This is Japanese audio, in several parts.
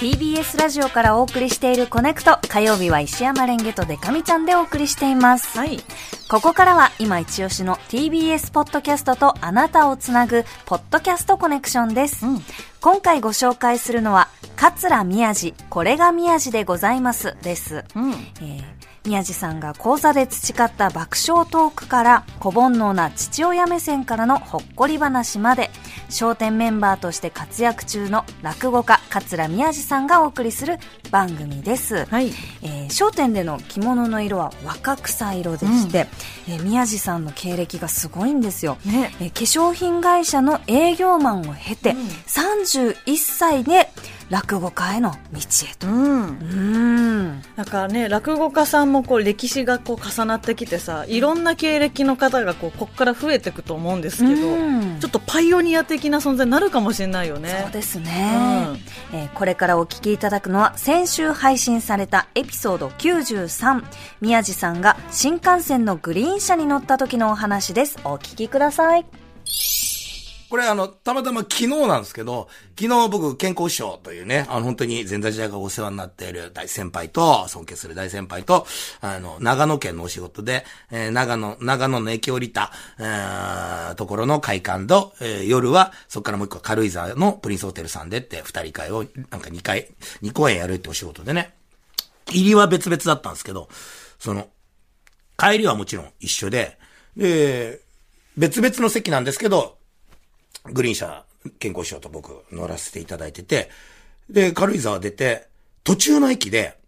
TBS ラジオからお送りしているコネクト。火曜日は石山レンゲとデカミちゃんでお送りしています。はい。ここからは今一押しの TBS ポッドキャストとあなたをつなぐポッドキャストコネクションです、うん。今回ご紹介するのは桂宮治。これが宮治でございますです、うん。えー宮治さんが講座で培った爆笑トークから小煩悩な父親目線からのほっこり話まで笑点メンバーとして活躍中の落語家桂宮治さんがお送りする番組です、はい。えー笑点での着物の色は若草色でして、えー宮治さんの経歴がすごいんですよ、ね。えー化粧品会社の営業マンを経て、31歳で落語家への道へとうん。うんなんかね、落語家さんもこう歴史がこう重なってきてさ、いろんな経歴の方がこう、こっから増えていくと思うんですけど、うん。ちょっとパイオニア的な存在になるかもしれないよね。そうですね、えーこれからお聞きいただくのは先週配信されたエピソード93宮治さんが新幹線のグリーン車に乗った時のお話です。お聞きくださいこれあの、たまたま昨日なんですけど、昨日僕、健康師匠というね、あの本当に前座時代がお世話になっている大先輩と、尊敬する大先輩と、あの、長野県のお仕事で、えー長野、長野の駅降りた、えーところの会館と、えー夜は、そこからもう一個軽井沢のプリンスホテルさんでって、二人会を、なんか二回、二公演やるってお仕事でね、入りは別々だったんですけど、その、帰りはもちろん一緒で、で、別々の席なんですけど、グリーン車、健康師匠と僕乗らせていただいてて、で、軽井沢出て、途中の駅で、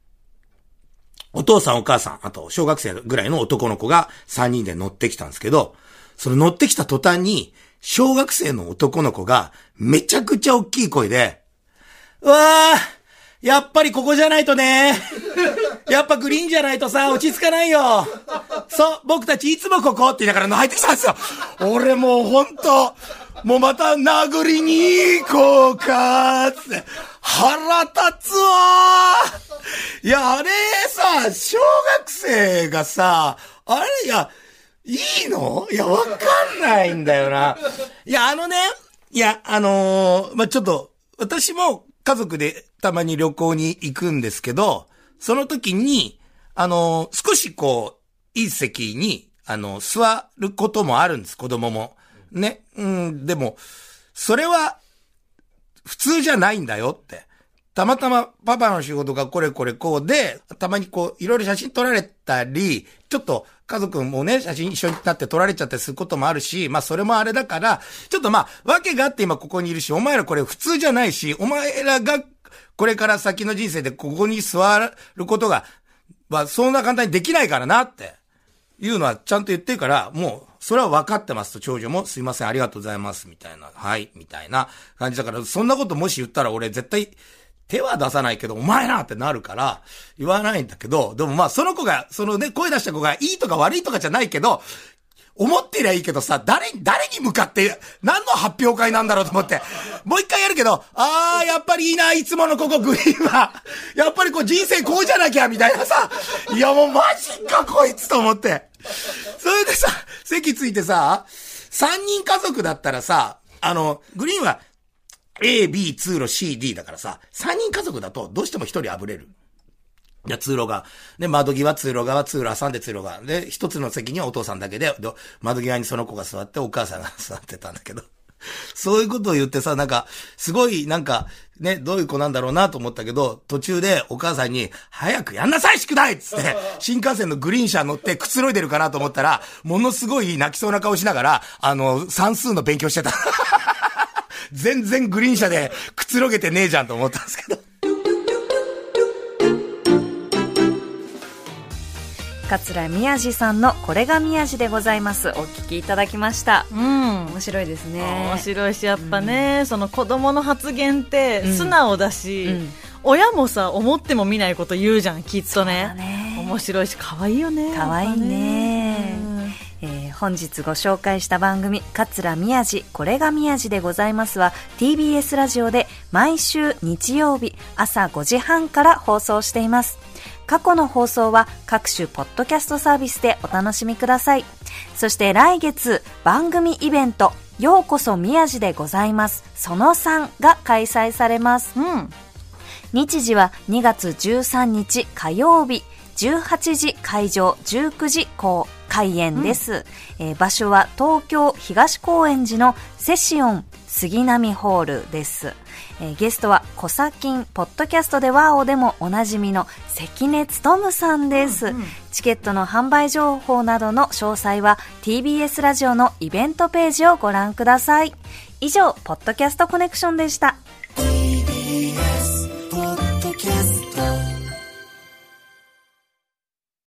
お父さんお母さん、あと小学生ぐらいの男の子が3人で乗ってきたんですけど、その乗ってきた途端に、小学生の男の子がめちゃくちゃ大きい声で、うわー、やっぱりここじゃないとね。やっぱグリーンじゃないとさ、落ち着かないよ。そう、僕たちいつもここって言いながら入ってきたんですよ。俺もうほんと、もうまた殴りに行こうかって。腹立つわいや、あれさ、小学生がさ、あれ、いや、いいの？いや、わかんないんだよな。いや、あのね、いや、あのーまあ、ちょっと、私も家族でたまに旅行に行くんですけど、その時に、あのー少しこう、いい席に、あの、座ることもあるんです、子供も。ね。うん、でも、それは、普通じゃないんだよって。たまたまパパの仕事がこれこれこうで、たまにこう、いろいろ写真撮られたり、ちょっと家族もね、写真一緒になって撮られちゃったりすることもあるし、まあそれもあれだから、ちょっとまあ、わけがあって今ここにいるし、お前らこれ普通じゃないし、お前らがこれから先の人生でここに座ることが、まあそんな簡単にできないからなって。いうのはちゃんと言ってるから、もう、それは分かってますと、長女も、すいません、ありがとうございます、みたいな、はい、みたいな感じだから、そんなこともし言ったら俺絶対、手は出さないけど、お前なってなるから、言わないんだけど、でもまあ、その子が、そのね、声出した子がいいとか悪いとかじゃないけど、思ってりゃいいけどさ、誰、誰に向かって、何の発表会なんだろうと思って。もう一回やるけど、あー、やっぱりいいな、いつものここグリーンは。やっぱりこう人生こうじゃなきゃ、みたいなさ。いやもうマジか、こいつと思って。それでさ、席ついてさ、三人家族だったらさ、あの、グリーンは、A、B、通路、C、D だからさ、三人家族だとどうしても一人あぶれる。いや、通路が。で、窓際、通路側、通路挟んで通路側。で、一つの席にはお父さんだけ、で窓際にその子が座って、お母さんが座ってたんだけど。そういうことを言ってさ、なんか、すごい、なんか、ね、どういう子なんだろうなと思ったけど、途中でお母さんに、早くやんなさい、宿題っつって、新幹線のグリーン車乗ってくつろいでるかなと思ったら、ものすごい泣きそうな顔しながら、あの、算数の勉強してた。全然グリーン車でくつろげてねえじゃんと思ったんですけど。桂宮治さんのこれが宮治でございます。お聞きいただきました。うん。面白いですね。面白いし、やっぱね、その子供の発言って素直だし、うん。親もさ、思っても見ないこと言うじゃん、きっとね。ね。面白いし、可愛いよね。可愛いね。うんえー本日ご紹介した番組「桂宮治これが宮治でございます」は TBS ラジオで毎週日曜日朝5時半から放送しています過去の放送は各種ポッドキャストサービスでお楽しみください。そして来月番組イベント「ようこそ宮地でございます」その3が開催されます。うん。日時は2月13日火曜日、18時会場、19時公。開演です、えー場所は東京東高円寺のセシオン杉並ホールです。えーゲストは、コサキン、ポッドキャストでワーオでもおなじみの関根勤さんです、チケットの販売情報などの詳細は TBS ラジオのイベントページをご覧ください。以上、ポッドキャストコネクションでした。TBS